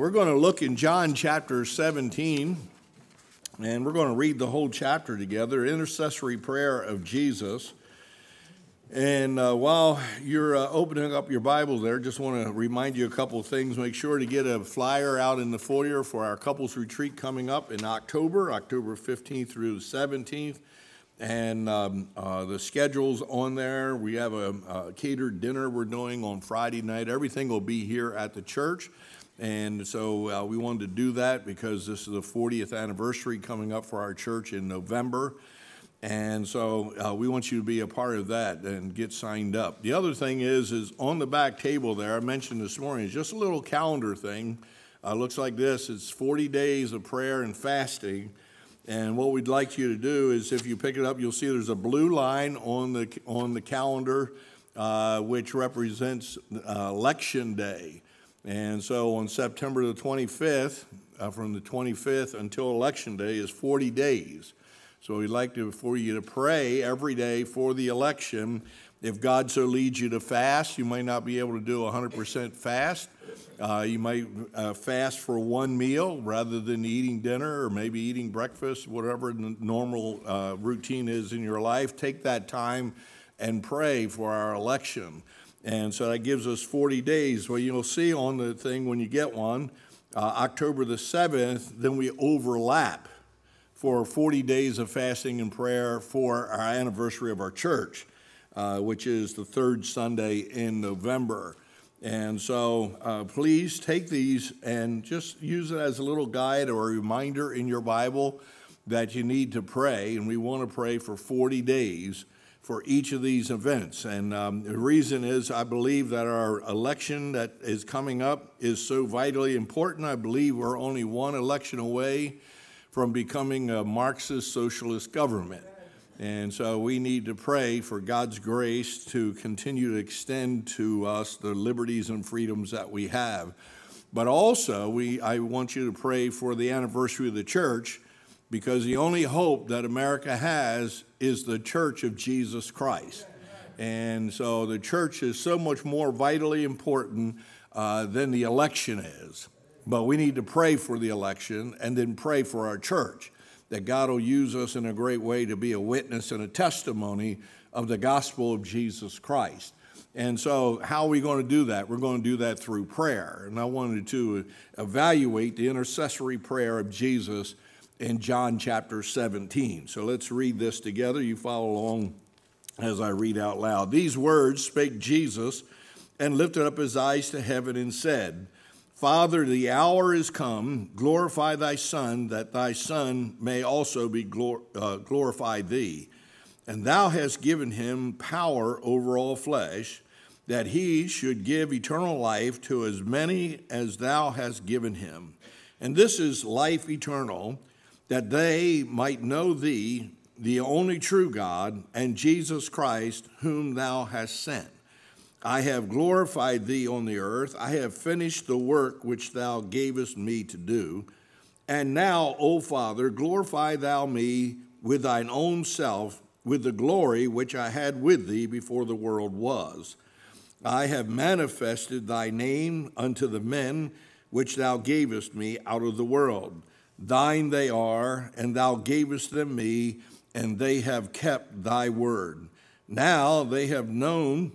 We're going to look in John chapter 17, and we're going to read the whole chapter together intercessory prayer of Jesus. And uh, while you're uh, opening up your Bible there, just want to remind you a couple of things. Make sure to get a flyer out in the foyer for our couples retreat coming up in October, October 15th through 17th. And um, uh, the schedule's on there. We have a, a catered dinner we're doing on Friday night. Everything will be here at the church. And so uh, we wanted to do that because this is the 40th anniversary coming up for our church in November. And so uh, we want you to be a part of that and get signed up. The other thing is, is on the back table there, I mentioned this morning, is just a little calendar thing. Uh, looks like this. It's 40 days of prayer and fasting. And what we'd like you to do is, if you pick it up, you'll see there's a blue line on the on the calendar, uh, which represents uh, election day. And so on September the 25th, uh, from the 25th until Election Day is 40 days. So we'd like to, for you to pray every day for the election. If God so leads you to fast, you might not be able to do 100% fast. Uh, you might uh, fast for one meal rather than eating dinner or maybe eating breakfast, whatever the normal uh, routine is in your life. Take that time and pray for our election. And so that gives us 40 days. Well, you'll see on the thing when you get one, uh, October the 7th, then we overlap for 40 days of fasting and prayer for our anniversary of our church, uh, which is the third Sunday in November. And so uh, please take these and just use it as a little guide or a reminder in your Bible that you need to pray. And we want to pray for 40 days for each of these events. And um, the reason is I believe that our election that is coming up is so vitally important. I believe we're only one election away from becoming a Marxist socialist government. And so we need to pray for God's grace to continue to extend to us the liberties and freedoms that we have. But also, we, I want you to pray for the anniversary of the church because the only hope that America has is the church of Jesus Christ. And so the church is so much more vitally important uh, than the election is. But we need to pray for the election and then pray for our church that God will use us in a great way to be a witness and a testimony of the gospel of Jesus Christ. And so, how are we going to do that? We're going to do that through prayer. And I wanted to evaluate the intercessory prayer of Jesus in John chapter 17. So let's read this together. You follow along as I read out loud. These words spake Jesus and lifted up his eyes to heaven and said, Father, the hour is come. Glorify thy Son, that thy Son may also be glor- uh, glorify thee. And thou hast given him power over all flesh, that he should give eternal life to as many as thou hast given him. And this is life eternal that they might know thee, the only true God, and Jesus Christ, whom thou hast sent. I have glorified thee on the earth. I have finished the work which thou gavest me to do. And now, O Father, glorify thou me with thine own self, with the glory which I had with thee before the world was. I have manifested thy name unto the men which thou gavest me out of the world. Thine they are, and thou gavest them me, and they have kept thy word. Now they have known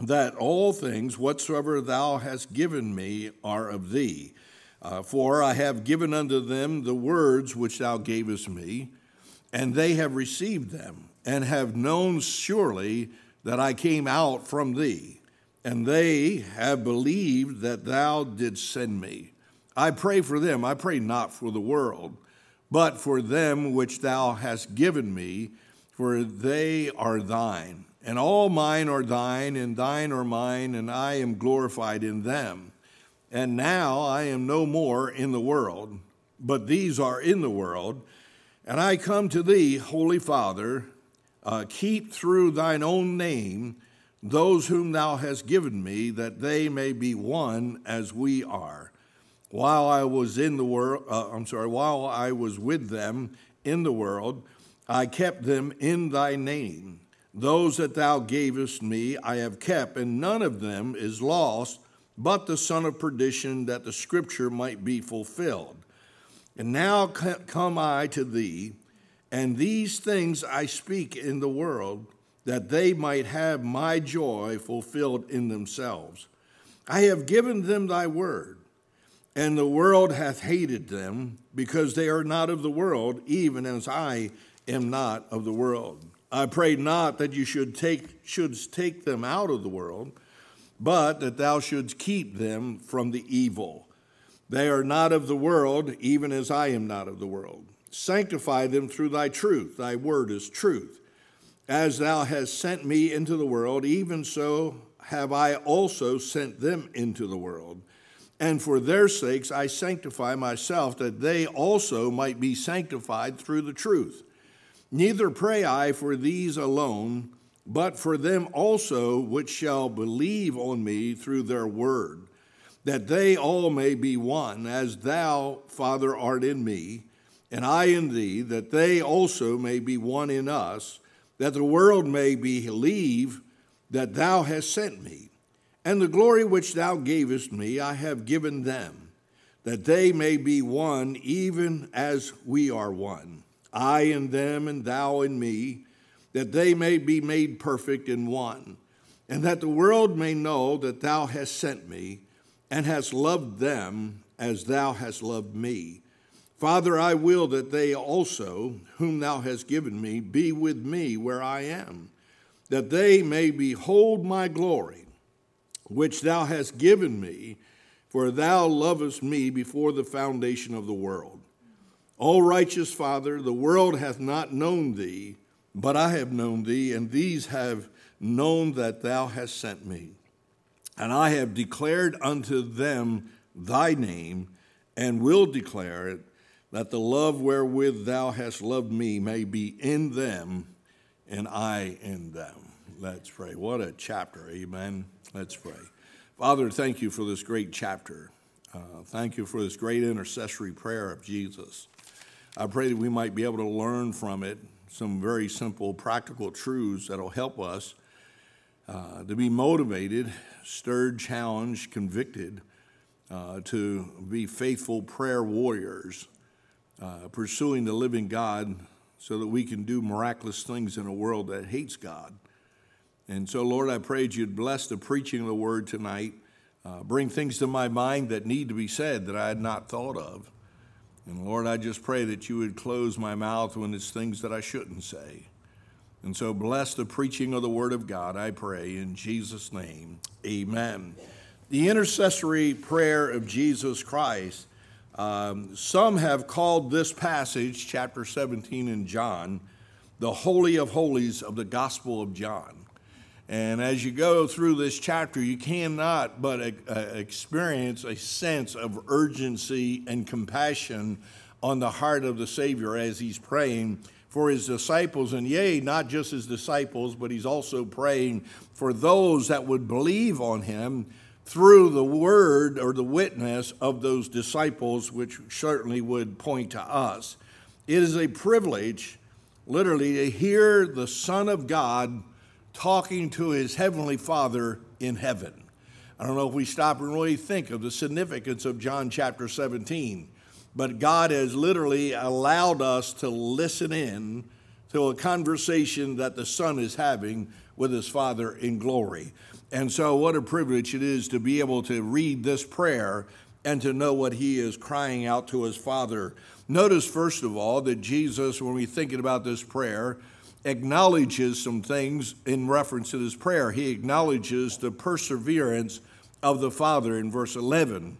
that all things whatsoever thou hast given me are of thee. Uh, for I have given unto them the words which thou gavest me, and they have received them, and have known surely that I came out from thee, and they have believed that thou didst send me. I pray for them. I pray not for the world, but for them which thou hast given me, for they are thine. And all mine are thine, and thine are mine, and I am glorified in them. And now I am no more in the world, but these are in the world. And I come to thee, Holy Father, uh, keep through thine own name those whom thou hast given me, that they may be one as we are while I was in the world, uh, I'm sorry, while I was with them in the world, I kept them in thy name. Those that thou gavest me I have kept, and none of them is lost, but the son of perdition, that the scripture might be fulfilled. And now come I to thee, and these things I speak in the world, that they might have my joy fulfilled in themselves. I have given them thy word, and the world hath hated them, because they are not of the world, even as I am not of the world. I pray not that you should take, shouldst take them out of the world but that thou shouldst keep them from the evil. They are not of the world, even as I am not of the world. Sanctify them through thy truth. Thy word is truth. As thou hast sent me into the world, even so have I also sent them into the world. And for their sakes I sanctify myself, that they also might be sanctified through the truth. Neither pray I for these alone but for them also which shall believe on me through their word, that they all may be one, as thou, Father, art in me, and I in thee, that they also may be one in us, that the world may believe that thou hast sent me. And the glory which thou gavest me, I have given them, that they may be one, even as we are one. I in them, and thou in me that they may be made perfect in one, and that the world may know that thou hast sent me and hast loved them as thou hast loved me. Father, I will that they also, whom thou hast given me, be with me where I am, that they may behold my glory, which thou hast given me, for thou lovest me before the foundation of the world. O righteous Father, the world hath not known thee but I have known thee, and these have known that thou hast sent me. And I have declared unto them thy name, and will declare it, that the love wherewith thou hast loved me may be in them, and I in them. Let's pray. What a chapter, amen. Let's pray. Father, thank you for this great chapter. Uh, thank you for this great intercessory prayer of Jesus. I pray that we might be able to learn from it some very simple, practical truths that'll help us uh, to be motivated, stirred, challenged, convicted uh, to be faithful prayer warriors, uh, pursuing the living God so that we can do miraculous things in a world that hates God. And so, Lord, I pray that you'd bless the preaching of the word tonight, uh, bring things to my mind that need to be said that I had not thought of. And Lord, I just pray that you would close my mouth when it's things that I shouldn't say. And so bless the preaching of the Word of God, I pray, in Jesus' name. Amen. The intercessory prayer of Jesus Christ. Um, some have called this passage, chapter 17 in John, the Holy of Holies of the Gospel of John. And as you go through this chapter, you cannot but uh, experience a sense of urgency and compassion on the heart of the Savior as he's praying for his disciples. And yea, not just his disciples, but he's also praying for those that would believe on him through the word or the witness of those disciples, which certainly would point to us. It is a privilege, literally, to hear the Son of God talking to his heavenly Father in heaven. I don't know if we stop and really think of the significance of John chapter 17, but God has literally allowed us to listen in to a conversation that the Son is having with his Father in glory. And so, what a privilege it is to be able to read this prayer and to know what he is crying out to his Father. Notice, first of all, that Jesus, when we're thinking about this prayer, acknowledges some things in reference to this prayer. He acknowledges the perseverance of the Father in verse 11.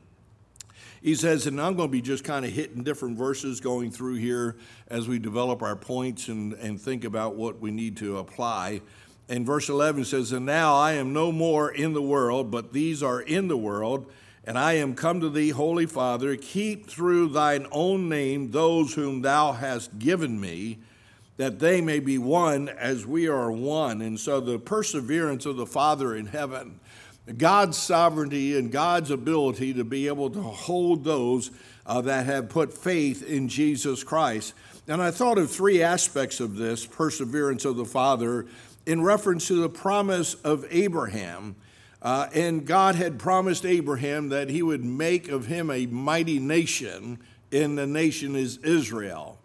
He says, and I'm going to be just kind of hitting different verses going through here as we develop our points and, and think about what we need to apply. And verse 11 says, And now I am no more in the world, but these are in the world, and I am come to thee, Holy Father. Keep through thine own name those whom thou hast given me that they may be one as we are one. And so the perseverance of the Father in heaven, God's sovereignty and God's ability to be able to hold those uh, that have put faith in Jesus Christ. And I thought of three aspects of this perseverance of the Father in reference to the promise of Abraham. Uh, and God had promised Abraham that he would make of him a mighty nation, and the nation is Israel.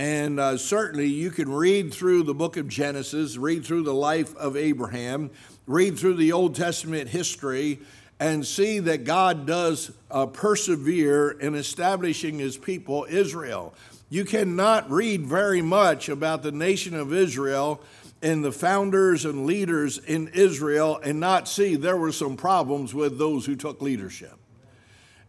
And uh, certainly you can read through the book of Genesis, read through the life of Abraham, read through the Old Testament history, and see that God does uh, persevere in establishing his people, Israel. You cannot read very much about the nation of Israel and the founders and leaders in Israel and not see there were some problems with those who took leadership.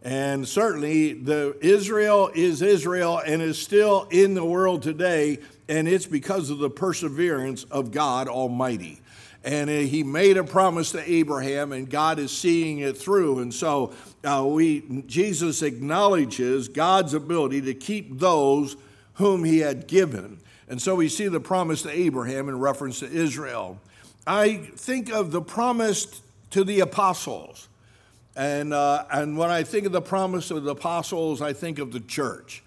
And certainly, the Israel is Israel and is still in the world today, and it's because of the perseverance of God Almighty. And uh, he made a promise to Abraham, and God is seeing it through. And so, uh, we Jesus acknowledges God's ability to keep those whom he had given. And so we see the promise to Abraham in reference to Israel. I think of the promise to the apostles. And, uh, and when I think of the promise of the apostles, I think of the church.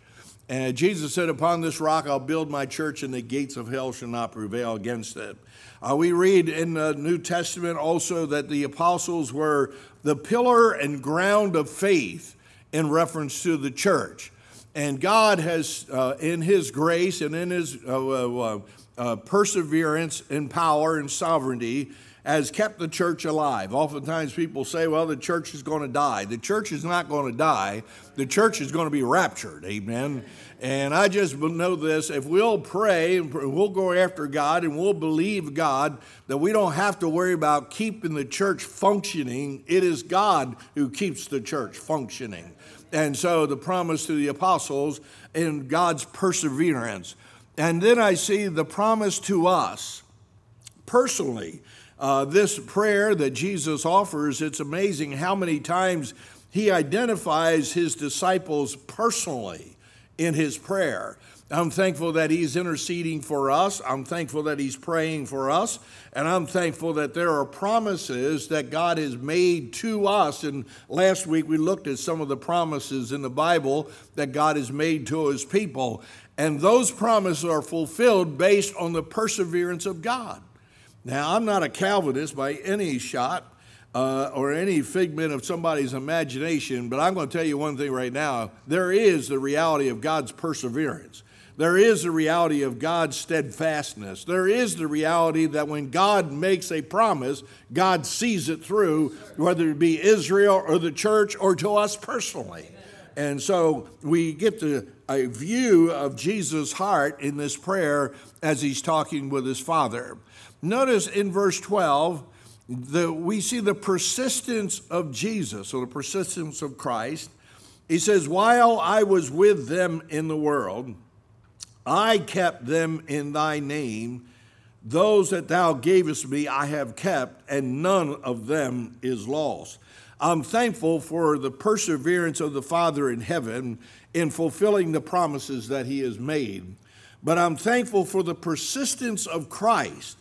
And Jesus said, Upon this rock I'll build my church, and the gates of hell shall not prevail against it. Uh, we read in the New Testament also that the apostles were the pillar and ground of faith in reference to the church. And God has, uh, in His grace and in His uh, uh, uh, perseverance and power and sovereignty, has kept the church alive. Oftentimes people say, well, the church is going to die. The church is not going to die, the church is going to be raptured. Amen. And I just know this if we'll pray and we'll go after God and we'll believe God that we don't have to worry about keeping the church functioning, it is God who keeps the church functioning. And so the promise to the apostles and God's perseverance. And then I see the promise to us personally. Uh, this prayer that Jesus offers, it's amazing how many times he identifies his disciples personally in his prayer. I'm thankful that he's interceding for us. I'm thankful that he's praying for us. And I'm thankful that there are promises that God has made to us. And last week we looked at some of the promises in the Bible that God has made to his people. And those promises are fulfilled based on the perseverance of God. Now, I'm not a Calvinist by any shot. Uh, or any figment of somebody's imagination, but I'm going to tell you one thing right now. There is the reality of God's perseverance. There is the reality of God's steadfastness. There is the reality that when God makes a promise, God sees it through, whether it be Israel or the church or to us personally. And so we get the, a view of Jesus' heart in this prayer as he's talking with his Father. Notice in verse 12, the, we see the persistence of Jesus, or the persistence of Christ. He says, While I was with them in the world, I kept them in thy name. Those that thou gavest me, I have kept, and none of them is lost. I'm thankful for the perseverance of the Father in heaven in fulfilling the promises that he has made. But I'm thankful for the persistence of Christ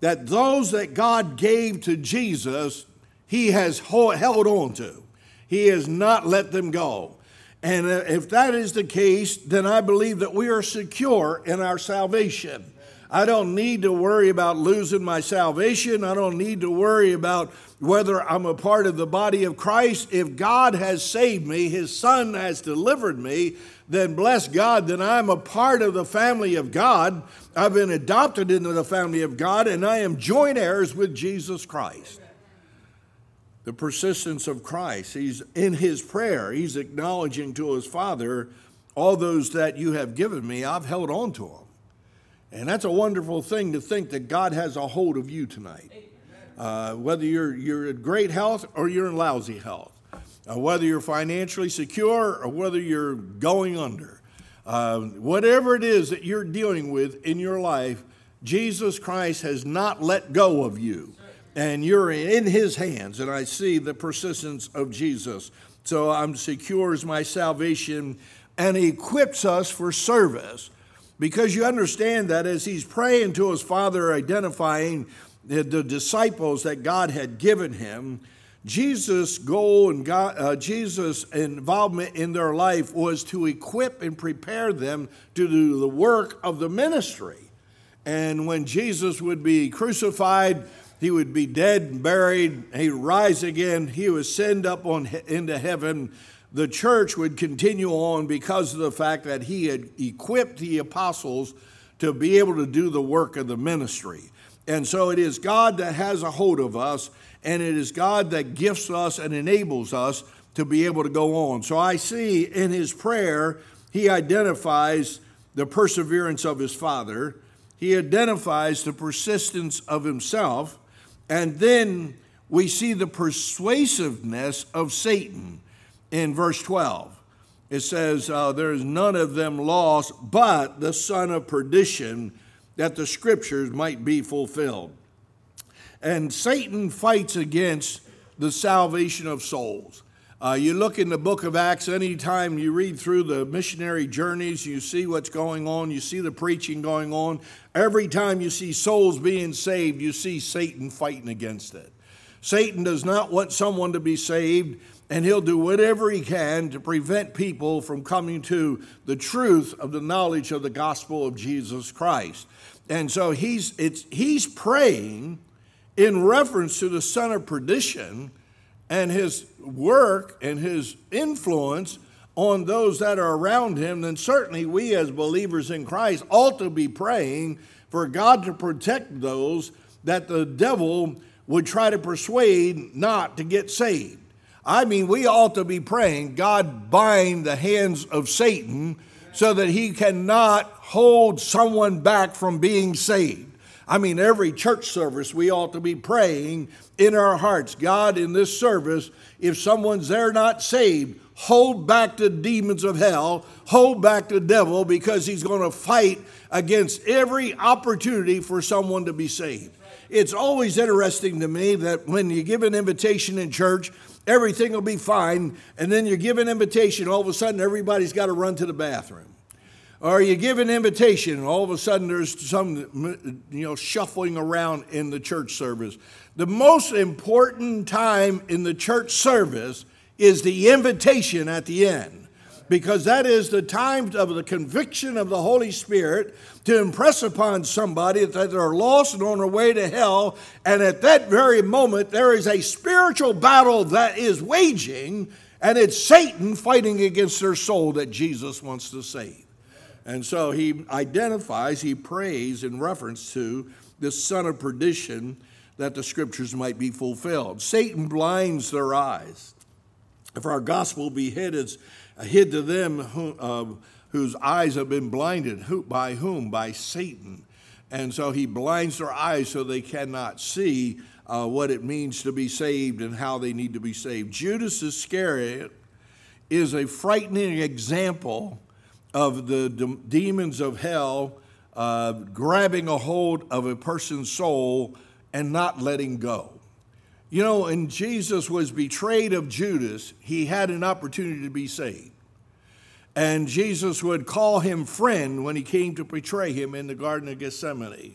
that those that God gave to Jesus, he has held on to. He has not let them go. And uh, if that is the case, then I believe that we are secure in our salvation. I don't need to worry about losing my salvation. I don't need to worry about whether I'm a part of the body of Christ. If God has saved me, His Son has delivered me, then bless God, then I'm a part of the family of God. I've been adopted into the family of God, and I am joint heirs with Jesus Christ the persistence of Christ. He's in his prayer, he's acknowledging to his Father, All those that you have given me, I've held on to them. And that's a wonderful thing to think that God has a hold of you tonight. Uh, whether you're, you're in great health or you're in lousy health, uh, whether you're financially secure or whether you're going under, uh, whatever it is that you're dealing with in your life, Jesus Christ has not let go of you and you're in his hands. And I see the persistence of Jesus. So I'm secure as my salvation and equips us for service. Because you understand that as he's praying to his Father, identifying the disciples that God had given him, Jesus' goal and God, uh, Jesus' involvement in their life was to equip and prepare them to do the work of the ministry. And when Jesus would be crucified, he would be dead and buried, he'd rise again, he would ascend up on, into heaven. The church would continue on because of the fact that he had equipped the apostles to be able to do the work of the ministry. And so it is God that has a hold of us, and it is God that gifts us and enables us to be able to go on. So I see in his prayer, he identifies the perseverance of his father, he identifies the persistence of himself, and then we see the persuasiveness of Satan in verse 12. It says, uh, There is none of them lost but the son of perdition, that the scriptures might be fulfilled. And Satan fights against the salvation of souls. Uh, you look in the book of Acts, anytime you read through the missionary journeys, you see what's going on, you see the preaching going on. Every time you see souls being saved, you see Satan fighting against it. Satan does not want someone to be saved, and he'll do whatever he can to prevent people from coming to the truth of the knowledge of the gospel of Jesus Christ. And so he's, he's praying in reference to the son of perdition and his work and his influence on those that are around him, then certainly we as believers in Christ ought to be praying for God to protect those that the devil would try to persuade not to get saved. I mean, we ought to be praying, God bind the hands of Satan so that he cannot hold someone back from being saved. I mean, every church service, we ought to be praying in our hearts God, in this service, if someone's there not saved, hold back the demons of hell, hold back the devil, because he's going to fight against every opportunity for someone to be saved. It's always interesting to me that when you give an invitation in church, everything will be fine, and then you give an invitation, all of a sudden everybody's got to run to the bathroom. Or you give an invitation and all of a sudden there's some you know shuffling around in the church service. The most important time in the church service is the invitation at the end because that is the time of the conviction of the holy spirit to impress upon somebody that they're lost and on their way to hell and at that very moment there is a spiritual battle that is waging and it's satan fighting against their soul that jesus wants to save and so he identifies, he prays in reference to this son of perdition that the scriptures might be fulfilled. Satan blinds their eyes. If our gospel be hid, it's hid to them who, uh, whose eyes have been blinded. Who, by whom? By Satan. And so he blinds their eyes so they cannot see uh, what it means to be saved and how they need to be saved. Judas Iscariot is a frightening example of the de- demons of hell uh, grabbing a hold of a person's soul and not letting go. You know, and Jesus was betrayed of Judas, he had an opportunity to be saved. And Jesus would call him friend when he came to betray him in the Garden of Gethsemane.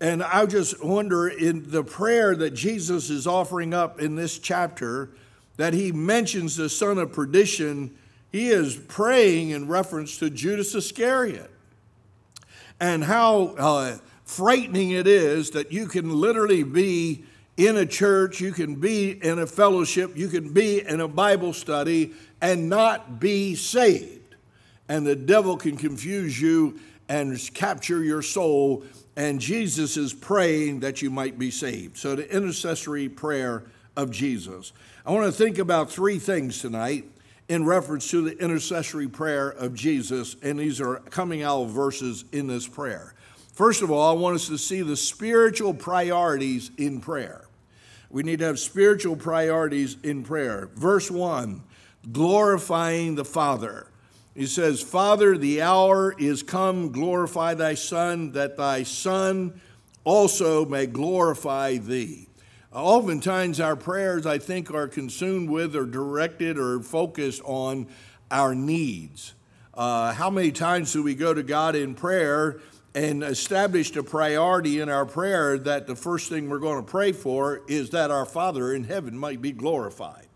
And I just wonder in the prayer that Jesus is offering up in this chapter, that he mentions the son of perdition he is praying in reference to Judas Iscariot and how uh, frightening it is that you can literally be in a church, you can be in a fellowship, you can be in a Bible study and not be saved. And the devil can confuse you and capture your soul. And Jesus is praying that you might be saved. So, the intercessory prayer of Jesus. I want to think about three things tonight in reference to the intercessory prayer of Jesus, and these are coming out of verses in this prayer. First of all, I want us to see the spiritual priorities in prayer. We need to have spiritual priorities in prayer. Verse 1 glorifying the Father. He says, Father, the hour is come, glorify thy Son, that thy Son also may glorify thee. Oftentimes, our prayers, I think, are consumed with or directed or focused on our needs. Uh, how many times do we go to God in prayer and established a priority in our prayer that the first thing we're going to pray for is that our Father in heaven might be glorified?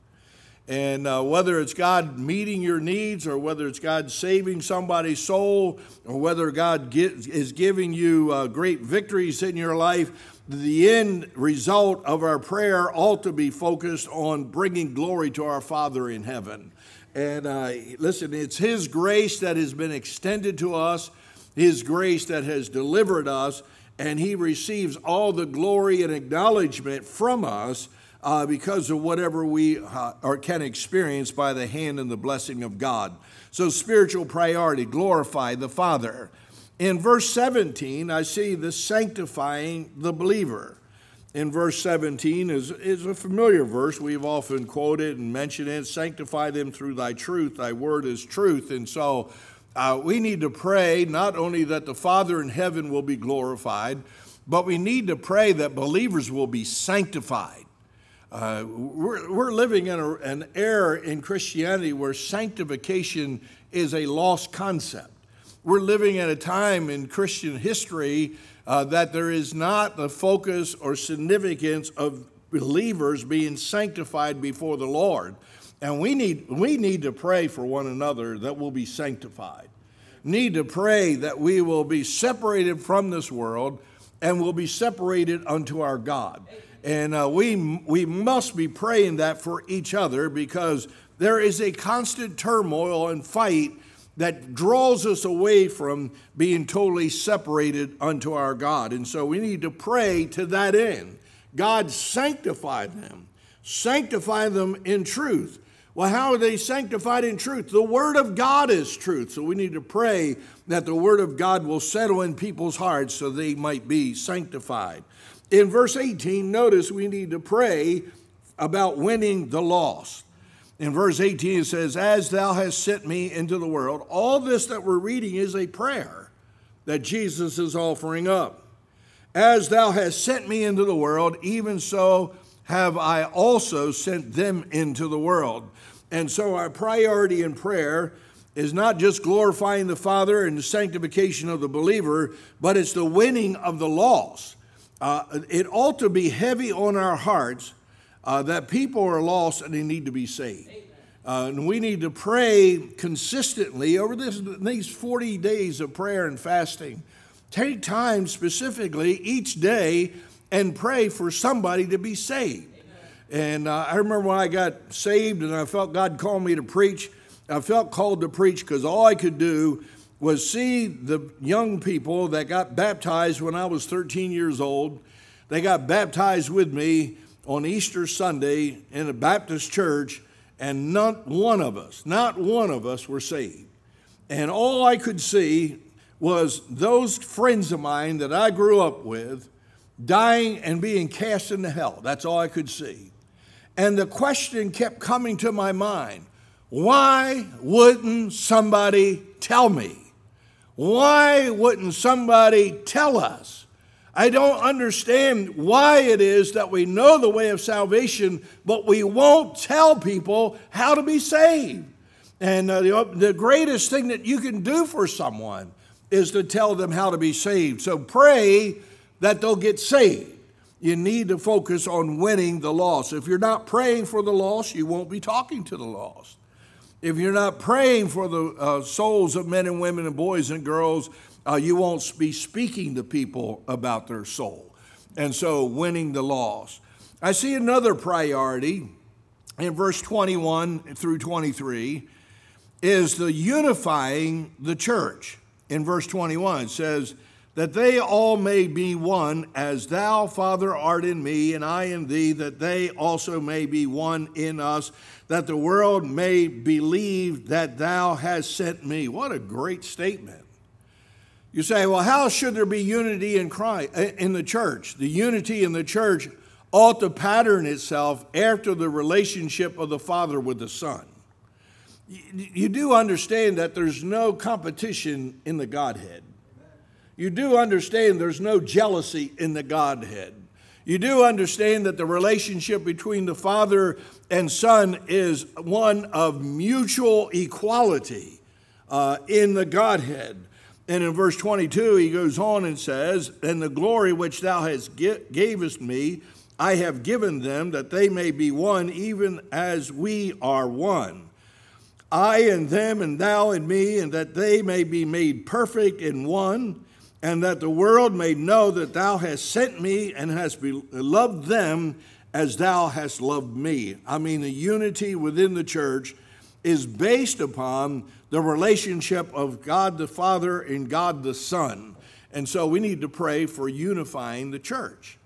And uh, whether it's God meeting your needs or whether it's God saving somebody's soul or whether God get, is giving you uh, great victories in your life, the end result of our prayer ought to be focused on bringing glory to our Father in heaven. And uh, listen, it's His grace that has been extended to us, His grace that has delivered us, and He receives all the glory and acknowledgement from us uh, because of whatever we uh, or can experience by the hand and the blessing of God. So, spiritual priority, glorify the Father. In verse 17, I see the sanctifying the believer. In verse 17 is, is a familiar verse. We've often quoted and mentioned it sanctify them through thy truth. Thy word is truth. And so uh, we need to pray not only that the Father in heaven will be glorified, but we need to pray that believers will be sanctified. Uh, we're, we're living in a, an era in Christianity where sanctification is a lost concept. We're living at a time in Christian history uh, that there is not the focus or significance of believers being sanctified before the Lord. And we need, we need to pray for one another that we'll be sanctified. Need to pray that we will be separated from this world and will be separated unto our God. And uh, we, we must be praying that for each other because there is a constant turmoil and fight that draws us away from being totally separated unto our God. And so we need to pray to that end. God, sanctify them, sanctify them in truth. Well, how are they sanctified in truth? The Word of God is truth. So we need to pray that the Word of God will settle in people's hearts so they might be sanctified. In verse 18, notice we need to pray about winning the lost. In verse 18, it says, As thou hast sent me into the world. All this that we're reading is a prayer that Jesus is offering up. As thou hast sent me into the world, even so have I also sent them into the world. And so our priority in prayer is not just glorifying the Father and the sanctification of the believer, but it's the winning of the lost uh, it ought to be heavy on our hearts uh, that people are lost and they need to be saved. Uh, and we need to pray consistently over this, these 40 days of prayer and fasting. Take time specifically each day and pray for somebody to be saved. And uh, I remember when I got saved and I felt God called me to preach. I felt called to preach because all I could do was see the young people that got baptized when I was 13 years old. They got baptized with me on Easter Sunday in a Baptist church, and not one of us, not one of us were saved. And all I could see was those friends of mine that I grew up with dying and being cast into hell. That's all I could see. And the question kept coming to my mind why wouldn't somebody tell me? Why wouldn't somebody tell us? I don't understand why it is that we know the way of salvation, but we won't tell people how to be saved. And uh, the, the greatest thing that you can do for someone is to tell them how to be saved. So pray that they'll get saved. You need to focus on winning the lost. If you're not praying for the lost, you won't be talking to the lost if you're not praying for the uh, souls of men and women and boys and girls, uh, you won't be speaking to people about their soul. And so, winning the lost. I see another priority in verse 21 through 23 is the unifying the church. In verse 21, it says, that they all may be one, as thou, Father, art in me, and I in thee, that they also may be one in us, that the world may believe that thou hast sent me. What a great statement. You say, well, how should there be unity in Christ eh, in the church? The unity in the church ought to pattern itself after the relationship of the Father with the Son. You do understand that there's no competition in the Godhead you do understand there's no jealousy in the Godhead. You do understand that the relationship between the Father and Son is one of mutual equality uh, in the Godhead. And in verse 22, he goes on and says, And the glory which thou hast gavest me, I have given them, that they may be one, even as we are one. I and them, and thou and me, and that they may be made perfect in one and that the world may know that thou hast sent me and hast loved them as thou hast loved me. I mean, the unity within the church is based upon the relationship of God the Father and God the Son. And so we need to pray for unifying the church.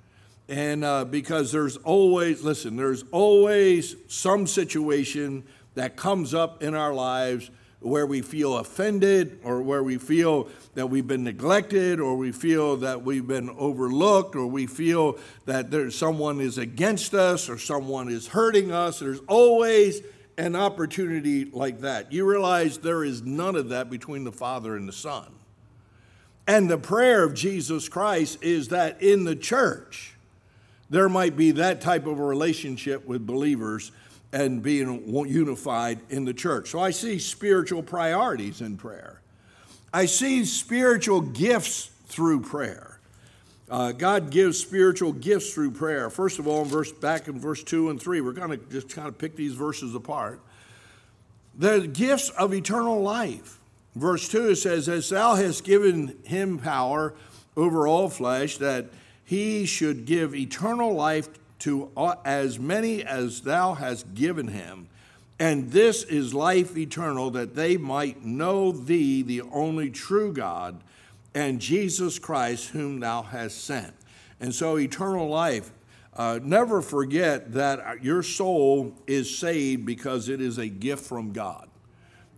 And uh, because there's always, listen, there's always some situation that comes up in our lives where we feel offended or where we feel that we've been neglected or we feel that we've been overlooked or we feel that there's someone is against us or someone is hurting us. There's always an opportunity like that. You realize there is none of that between the Father and the Son. And the prayer of Jesus Christ is that in the church, there might be that type of a relationship with believers and being unified in the church. So I see spiritual priorities in prayer. I see spiritual gifts through prayer. Uh, God gives spiritual gifts through prayer. First of all, in verse back in verse two and three, we're going to just kind of pick these verses apart. The gifts of eternal life. Verse two says, "As thou hast given him power over all flesh, that he should give eternal life to as many as thou hast given him. And this is life eternal, that they might know thee, the only true God, and Jesus Christ, whom thou hast sent. And so, eternal life. Uh, never forget that your soul is saved because it is a gift from God.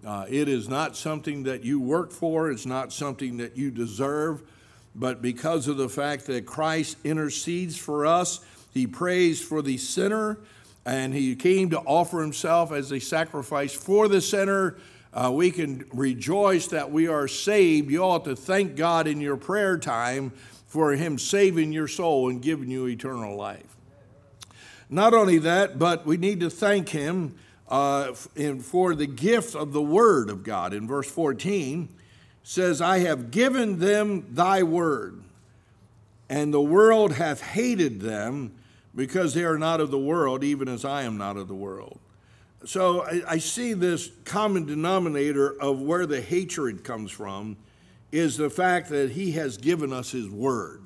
Uh, it is not something that you work for, it's not something that you deserve, but because of the fact that Christ intercedes for us he prays for the sinner, and he came to offer himself as a sacrifice for the sinner. Uh, we can rejoice that we are saved. You ought to thank God in your prayer time for him saving your soul and giving you eternal life. Not only that, but we need to thank him uh, for the gift of the word of God. In verse 14 says, I have given them thy word, and the world hath hated them because they are not of the world, even as I am not of the world. So I, I, see this common denominator of where the hatred comes from is the fact that he has given us his word.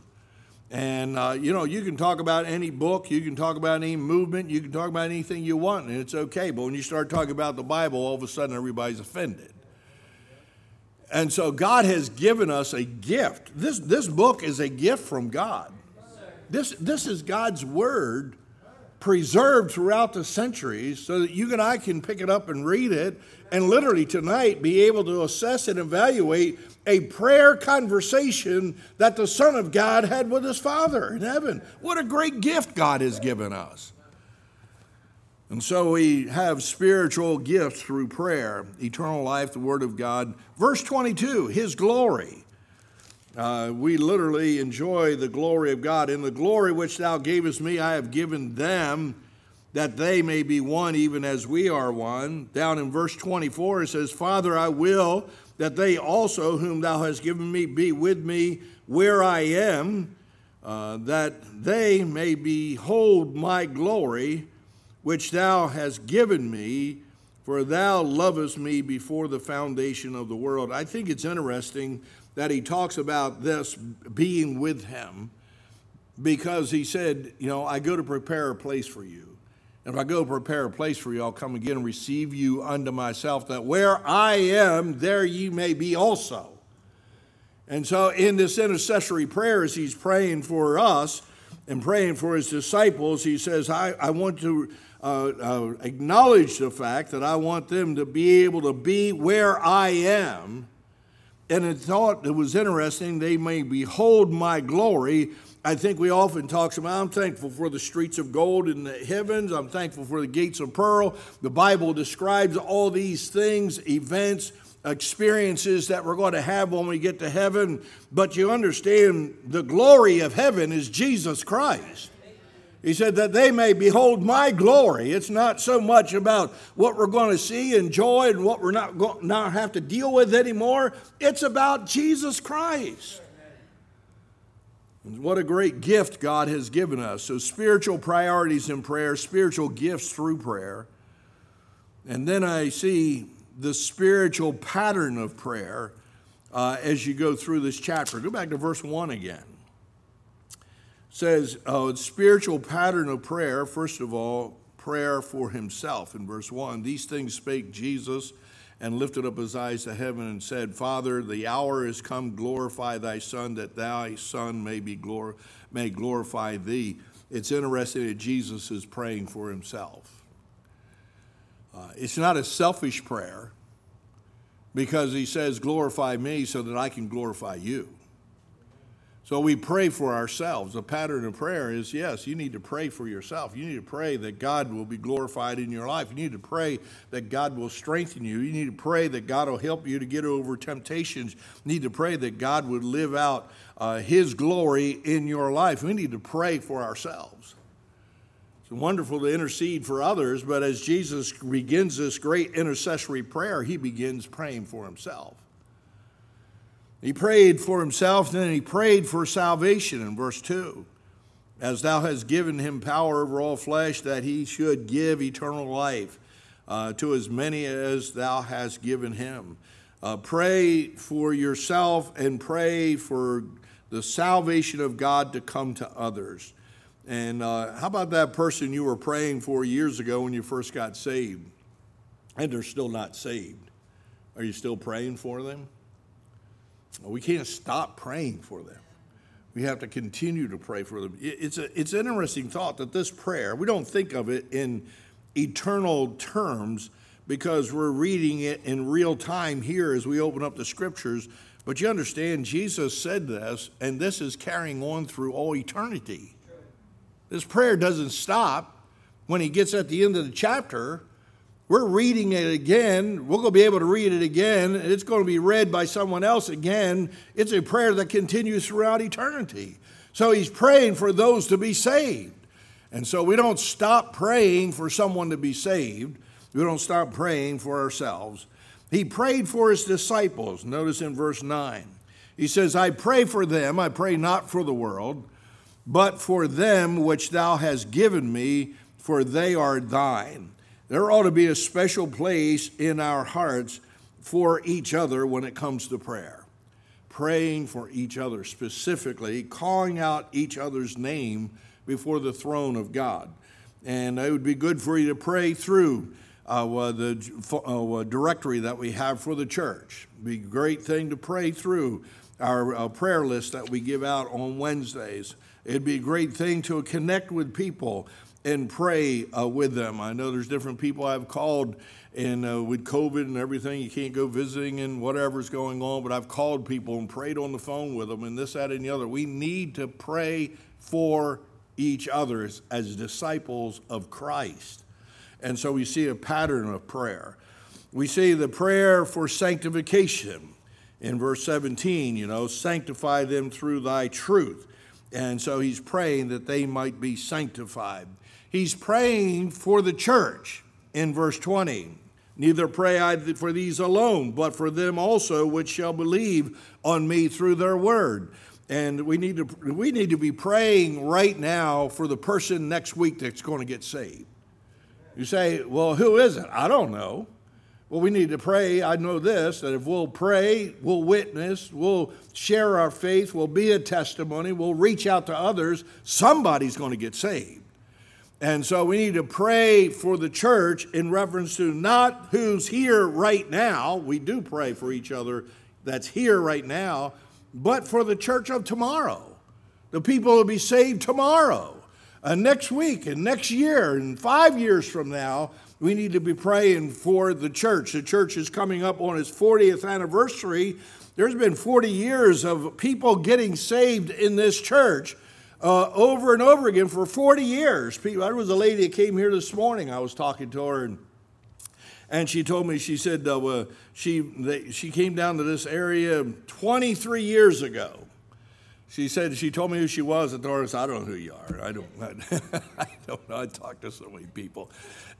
And, uh, you know, you can talk about any book, you can talk about any movement, you can talk about anything you want, and it's okay. But when you start talking about the Bible, all of a sudden everybody's offended. And so God has given us a gift. This, this book is a gift from God. This, this is God's word preserved throughout the centuries so that you and I can pick it up and read it and literally tonight be able to assess and evaluate a prayer conversation that the Son of God had with his Father in heaven. What a great gift God has given us. And so we have spiritual gifts through prayer, eternal life, the Word of God. Verse 22, His glory. Uh, we literally enjoy the glory of God. In the glory which thou gavest me, I have given them that they may be one even as we are one. Down in verse 24, it says, Father, I will that they also, whom thou hast given me, be with me where I am, uh, that they may behold my glory, which thou hast given me, for thou lovest me before the foundation of the world. I think it's interesting that he talks about this being with him because he said, You know, I go to prepare a place for you. And if I go prepare a place for you, I'll come again and receive you unto myself, that where I am, there ye may be also. And so, in this intercessory prayer, as he's praying for us and praying for his disciples, he says, I, I want to uh, uh, acknowledge the fact that I want them to be able to be where I am and it thought that was interesting, they may behold my glory. I think we often talk about, I'm thankful for the streets of gold in the heavens. I'm thankful for the gates of pearl. The Bible describes all these things, events, experiences that we're going to have when we get to heaven. But you understand, the glory of heaven is Jesus Christ. He said that they may behold my glory. It's not so much about what we're going to see, enjoy, and what we're not going not have to deal with anymore. It's about Jesus Christ. What a great gift God has given us. So, spiritual priorities in prayer, spiritual gifts through prayer. And then I see the spiritual pattern of prayer. uh, as you go through this chapter. Go back to verse 1 again. Says, uh, spiritual pattern of prayer, first of all, prayer for himself in verse 1. These things spake Jesus and lifted up his eyes to heaven and said, Father, the hour is come, glorify thy Son, that thy Son may, be glor- may glorify thee. It's interesting that Jesus is praying for himself. Uh, it's not a selfish prayer because he says, Glorify me so that I can glorify you. So we pray for ourselves. The pattern of prayer is yes, you need to pray for yourself. You need to pray that God will be glorified in your life. You need to pray that God will strengthen you. You need to pray that God will help you to get over temptations. You need to pray that God would live out uh, His glory in your life. We need to pray for ourselves. It's wonderful to intercede for others, but as Jesus begins this great intercessory prayer, he begins praying for himself. He prayed for himself, and then he prayed for salvation in verse 2. As thou hast given him power over all flesh, that he should give eternal life uh, to as many as thou hast given him. Uh, pray for yourself and pray for the salvation of God to come to others. And uh, how about that person you were praying for years ago when you first got saved and they're still not saved? Are you still praying for them? We can't stop praying for them. We have to continue to pray for them. It's, a, it's an interesting thought that this prayer, we don't think of it in eternal terms because we're reading it in real time here as we open up the scriptures. But you understand, Jesus said this, and this is carrying on through all eternity. This prayer doesn't stop when he gets at the end of the chapter. We're reading it again. We're going to be able to read it again. It's going to be read by someone else again. It's a prayer that continues throughout eternity. So he's praying for those to be saved. And so we don't stop praying for someone to be saved. We don't stop praying for ourselves. He prayed for his disciples. Notice in verse 9. He says, I pray for them. I pray not for the world but for them which thou hast given me, for they are thine. There ought to be a special place in our hearts for each other when it comes to prayer. Praying for each other, specifically, calling out each other's name before the throne of God. And it would be good for you to pray through uh, the uh, directory that we have for the church. It'd be a great thing to pray through our uh, prayer list that we give out on Wednesdays. It'd be a great thing to connect with people and pray uh, with them. I know there's different people I've called, and uh, with COVID and everything, you can't go visiting and whatever's going on, but I've called people and prayed on the phone with them and this, that, and the other. We need to pray for each other as, as disciples of Christ. And so we see a pattern of prayer. We see the prayer for sanctification in verse 17, you know, sanctify them through thy truth. And so he's praying that they might be sanctified. He's praying for the church in verse 20. Neither pray I for these alone, but for them also which shall believe on me through their word. And we need to, we need to be praying right now for the person next week that's going to get saved. You say, well, who is it? I don't know. Well, we need to pray. I know this that if we'll pray, we'll witness, we'll share our faith, we'll be a testimony, we'll reach out to others, somebody's going to get saved. And so we need to pray for the church in reference to not who's here right now. We do pray for each other that's here right now, but for the church of tomorrow. The people will be saved tomorrow, and next week, and next year, and five years from now we need to be praying for the church. The church is coming up on its 40th anniversary. There's been 40 years of people getting saved in this church uh, over and over again for 40 years. There was a lady that came here this morning. I was talking to her, and, and she told me, she said, uh, well, she, they, she came down to this area 23 years ago. She said she told me who she was at Doris. I don't know who you are. I don't. I, don't know. I talk to so many people,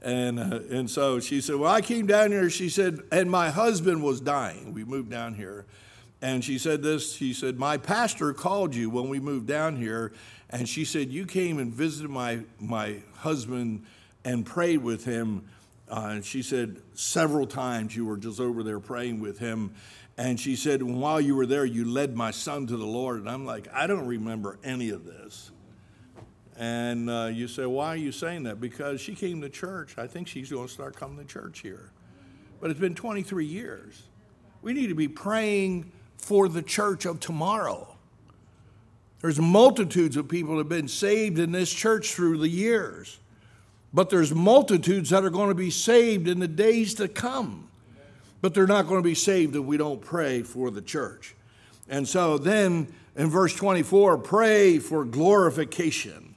and uh, and so she said, well, I came down here. She said, and my husband was dying. We moved down here, and she said this. She said, my pastor called you when we moved down here, and she said you came and visited my my husband and prayed with him Uh, and she said, several times you were just over there praying with him. And she said, while you were there, you led my son to the Lord. And I'm like, I don't remember any of this. And uh, you say, why are you saying that? Because she came to church. I think she's going to start coming to church here. But it's been 23 years. We need to be praying for the church of tomorrow. There's multitudes of people that have been saved in this church through the years. But there's multitudes that are going to be saved in the days to come. But they're not going to be saved if we don't pray for the church. And so then in verse 24, pray for glorification.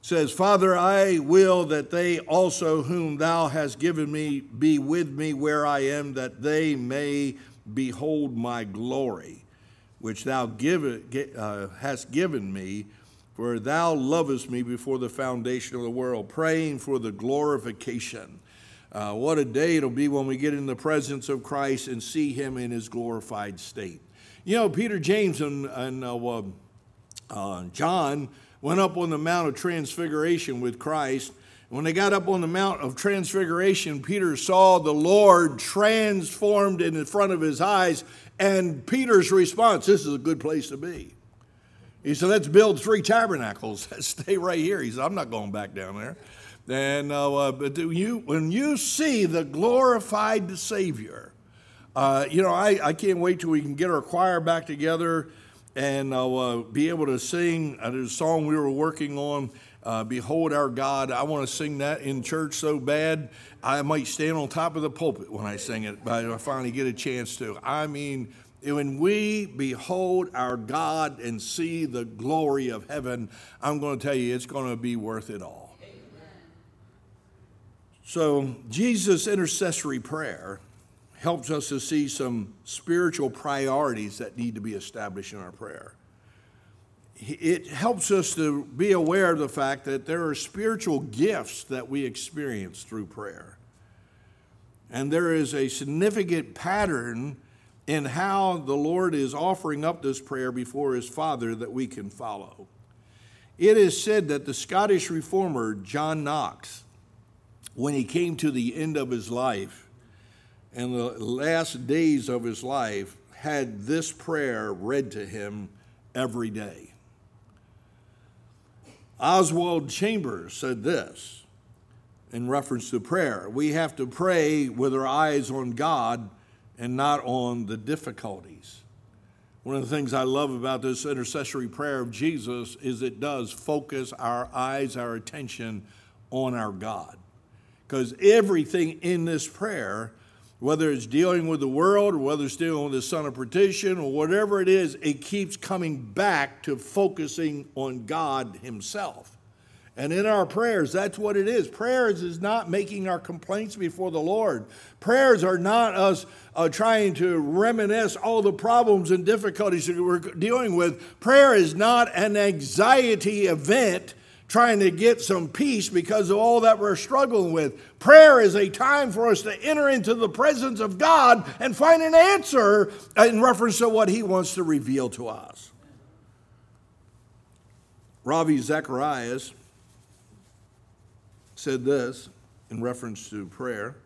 It says, Father, I will that they also whom thou hast given me be with me where I am, that they may behold my glory, which thou give, uh, hast given me for thou lovest me before the foundation of the world, praying for the glorification. Uh, what a day it'll be when we get in the presence of Christ and see him in his glorified state. You know, Peter, James, and, and uh, uh, John went up on the Mount of Transfiguration with Christ. When they got up on the Mount of Transfiguration, Peter saw the Lord transformed in front of his eyes, and Peter's response this is a good place to be. He said, let's build three tabernacles. Stay right here. He said, I'm not going back down there. And uh, uh but you, when you see the glorified Savior, uh, you know, I, I can't wait till we can get our choir back together and uh, be able to sing uh, the song we were working on, uh, Behold Our God. I want to sing that in church so bad, I might stand on top of the pulpit when I sing it, but I finally get a chance to. I mean, when we behold our God and see the glory of heaven, I'm going to tell you it's going to be worth it all. So, Jesus' intercessory prayer helps us to see some spiritual priorities that need to be established in our prayer. It helps us to be aware of the fact that there are spiritual gifts that we experience through prayer. And there is a significant pattern in how the Lord is offering up this prayer before his Father that we can follow. It is said that the Scottish reformer John Knox, when he came to the end of his life and the last days of his life, had this prayer read to him every day. Oswald Chambers said this in reference to prayer We have to pray with our eyes on God and not on the difficulties. One of the things I love about this intercessory prayer of Jesus is it does focus our eyes, our attention on our God. Because everything in this prayer, whether it's dealing with the world or whether it's dealing with the son of perdition or whatever it is, it keeps coming back to focusing on God Himself. And in our prayers, that's what it is. Prayers is not making our complaints before the Lord. Prayers are not us uh, trying to reminisce all the problems and difficulties that we're dealing with. Prayer is not an anxiety event trying to get some peace because of all that we're struggling with. Prayer is a time for us to enter into the presence of God and find an answer in reference to what He wants to reveal to us. Ravi Zacharias said this in reference to prayer.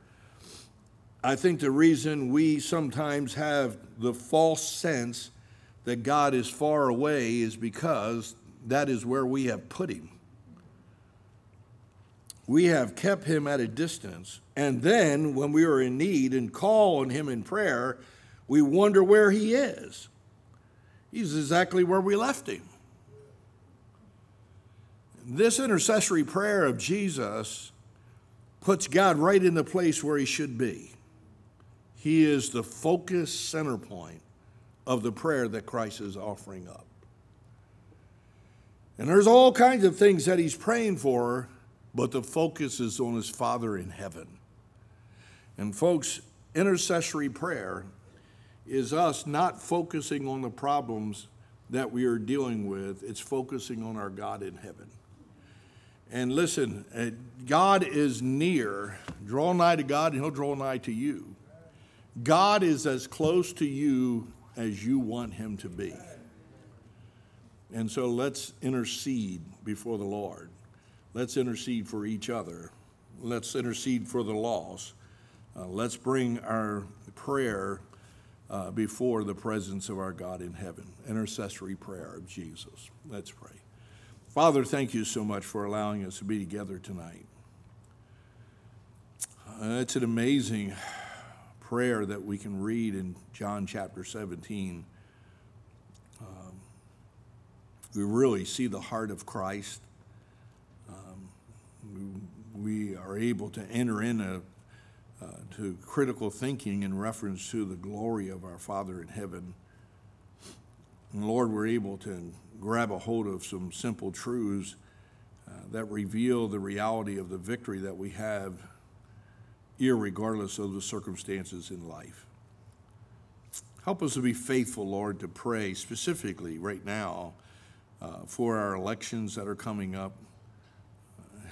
I think the reason we sometimes have the false sense that God is far away is because that is where we have put him. We have kept him at a distance, and then when we are in need and call on him in prayer, we wonder where he is. He's exactly where we left him. This intercessory prayer of Jesus puts God right in the place where he should be. He is the focus center point of the prayer that Christ is offering up. And there's all kinds of things that he's praying for, but the focus is on his Father in heaven. And folks, intercessory prayer is us not focusing on the problems that we are dealing with, it's focusing on our God in heaven. And listen, uh, God is near. Draw nigh to God, and He'll draw nigh to you. God is as close to you as you want Him to be. And so let's intercede before the Lord. Let's intercede for each other. let's intercede for the lost. Uh, let's bring our prayer uh, before the presence of our God in heaven. Intercessory prayer of Jesus. Let's pray. Father, thank you so much for allowing us to be together tonight. Uh, it's an amazing prayer that we can read in John chapter 17. Um, we really see the heart of Christ. We, are able to enter into uh, critical thinking in reference to the glory of our Father in heaven. And Lord, we're able to grab a hold of some simple truths uh, that reveal the reality of the victory that we have, regardless of the circumstances in life. Help us to be faithful, Lord, to pray specifically right now uh, for our elections that are coming up.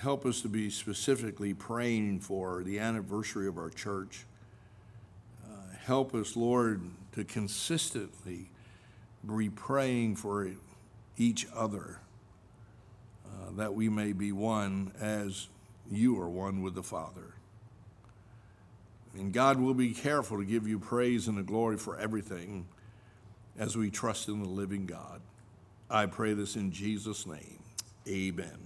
Help us to be specifically praying for the anniversary of our church. Uh, help us, Lord, to consistently be praying for each other, uh, that we may be one as you are one with the Father. And God will be careful to give you praise and the glory for everything as we trust in the living God. I pray this in Jesus' name. Amen.